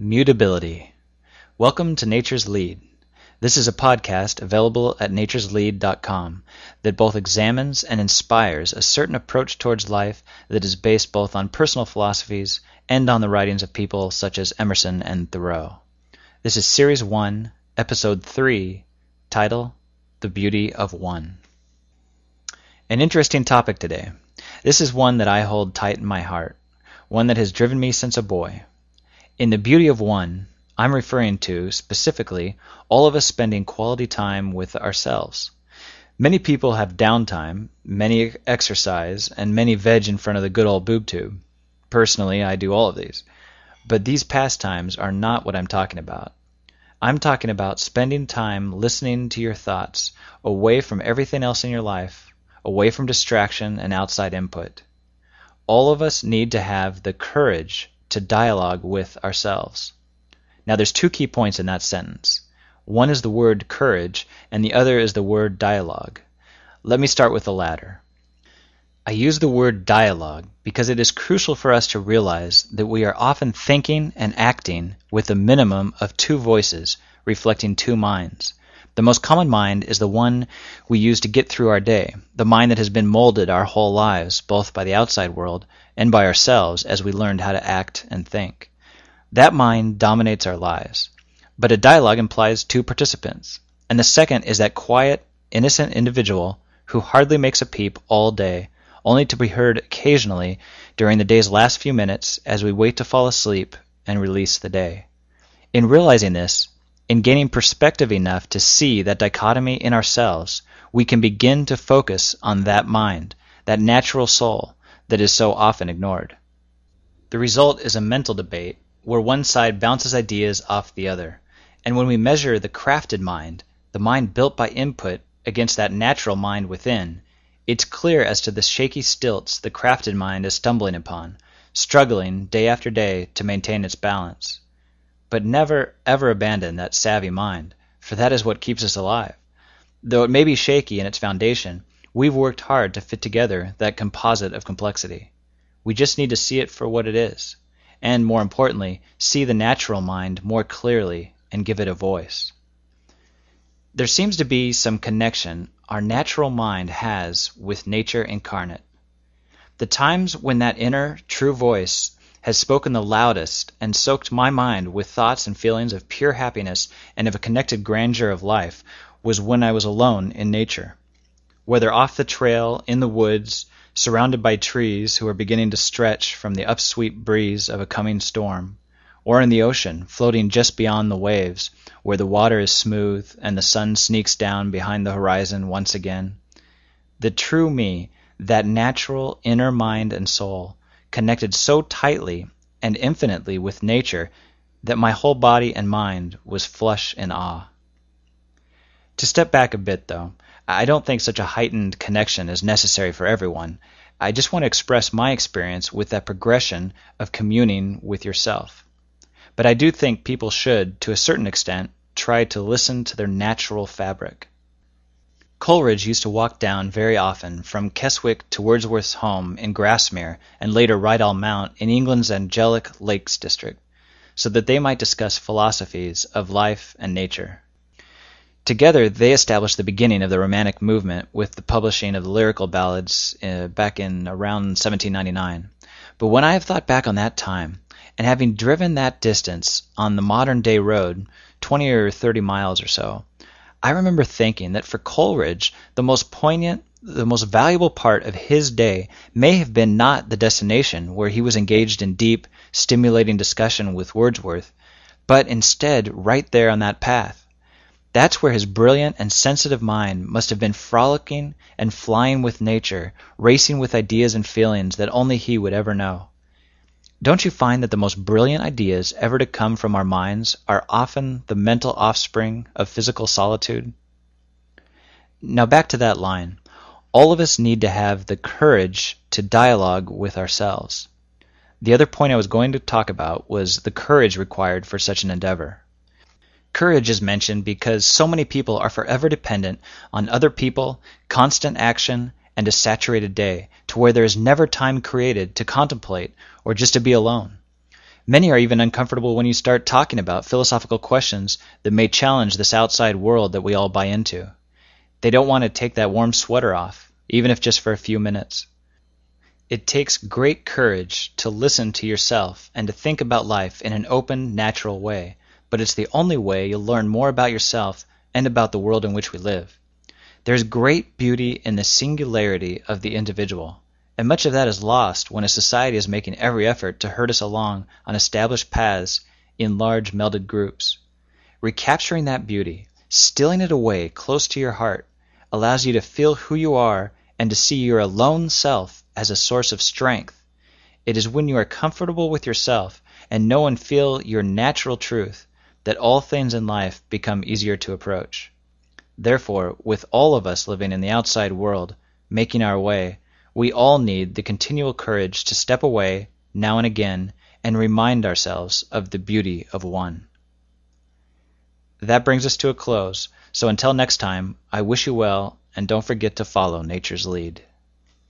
Mutability. Welcome to Nature's Lead. This is a podcast available at natureslead.com that both examines and inspires a certain approach towards life that is based both on personal philosophies and on the writings of people such as Emerson and Thoreau. This is Series 1, Episode 3, title The Beauty of One. An interesting topic today. This is one that I hold tight in my heart, one that has driven me since a boy. In the beauty of one, I'm referring to, specifically, all of us spending quality time with ourselves. Many people have downtime, many exercise, and many veg in front of the good old boob tube. Personally, I do all of these. But these pastimes are not what I'm talking about. I'm talking about spending time listening to your thoughts, away from everything else in your life, away from distraction and outside input. All of us need to have the courage to dialogue with ourselves. Now, there's two key points in that sentence. One is the word courage, and the other is the word dialogue. Let me start with the latter. I use the word dialogue because it is crucial for us to realize that we are often thinking and acting with a minimum of two voices reflecting two minds. The most common mind is the one we use to get through our day, the mind that has been molded our whole lives, both by the outside world and by ourselves as we learned how to act and think. That mind dominates our lives. But a dialogue implies two participants, and the second is that quiet, innocent individual who hardly makes a peep all day, only to be heard occasionally during the day's last few minutes as we wait to fall asleep and release the day. In realizing this, in gaining perspective enough to see that dichotomy in ourselves, we can begin to focus on that mind, that natural soul, that is so often ignored. The result is a mental debate where one side bounces ideas off the other, and when we measure the crafted mind, the mind built by input, against that natural mind within, it's clear as to the shaky stilts the crafted mind is stumbling upon, struggling day after day to maintain its balance. But never, ever abandon that savvy mind, for that is what keeps us alive. Though it may be shaky in its foundation, We've worked hard to fit together that composite of complexity. We just need to see it for what it is, and more importantly, see the natural mind more clearly and give it a voice. There seems to be some connection our natural mind has with nature incarnate. The times when that inner, true voice has spoken the loudest and soaked my mind with thoughts and feelings of pure happiness and of a connected grandeur of life was when I was alone in nature whether off the trail, in the woods, surrounded by trees who are beginning to stretch from the upsweep breeze of a coming storm, or in the ocean, floating just beyond the waves, where the water is smooth and the sun sneaks down behind the horizon once again. The true me, that natural inner mind and soul, connected so tightly and infinitely with nature that my whole body and mind was flush in awe. To step back a bit, though, I don't think such a heightened connection is necessary for everyone. I just want to express my experience with that progression of communing with yourself. But I do think people should, to a certain extent, try to listen to their natural fabric. Coleridge used to walk down very often from Keswick to Wordsworth's home in Grasmere and later Rydal Mount in England's angelic Lakes district, so that they might discuss philosophies of life and nature. Together, they established the beginning of the Romantic movement with the publishing of the lyrical ballads uh, back in around 1799. But when I have thought back on that time, and having driven that distance on the modern day road, 20 or 30 miles or so, I remember thinking that for Coleridge, the most poignant, the most valuable part of his day may have been not the destination where he was engaged in deep, stimulating discussion with Wordsworth, but instead right there on that path that's where his brilliant and sensitive mind must have been frolicking and flying with nature, racing with ideas and feelings that only he would ever know. Don't you find that the most brilliant ideas ever to come from our minds are often the mental offspring of physical solitude? Now back to that line. All of us need to have the courage to dialogue with ourselves. The other point I was going to talk about was the courage required for such an endeavor. Courage is mentioned because so many people are forever dependent on other people, constant action, and a saturated day, to where there is never time created to contemplate or just to be alone. Many are even uncomfortable when you start talking about philosophical questions that may challenge this outside world that we all buy into. They don't want to take that warm sweater off, even if just for a few minutes. It takes great courage to listen to yourself and to think about life in an open, natural way, but it's the only way you'll learn more about yourself and about the world in which we live. There's great beauty in the singularity of the individual. And much of that is lost when a society is making every effort to herd us along on established paths in large melded groups. Recapturing that beauty, stilling it away close to your heart, allows you to feel who you are and to see your alone self as a source of strength. It is when you are comfortable with yourself and know and feel your natural truth that all things in life become easier to approach. Therefore, with all of us living in the outside world, making our way, we all need the continual courage to step away, now and again, and remind ourselves of the beauty of one. That brings us to a close, so until next time, I wish you well, and don't forget to follow nature's lead.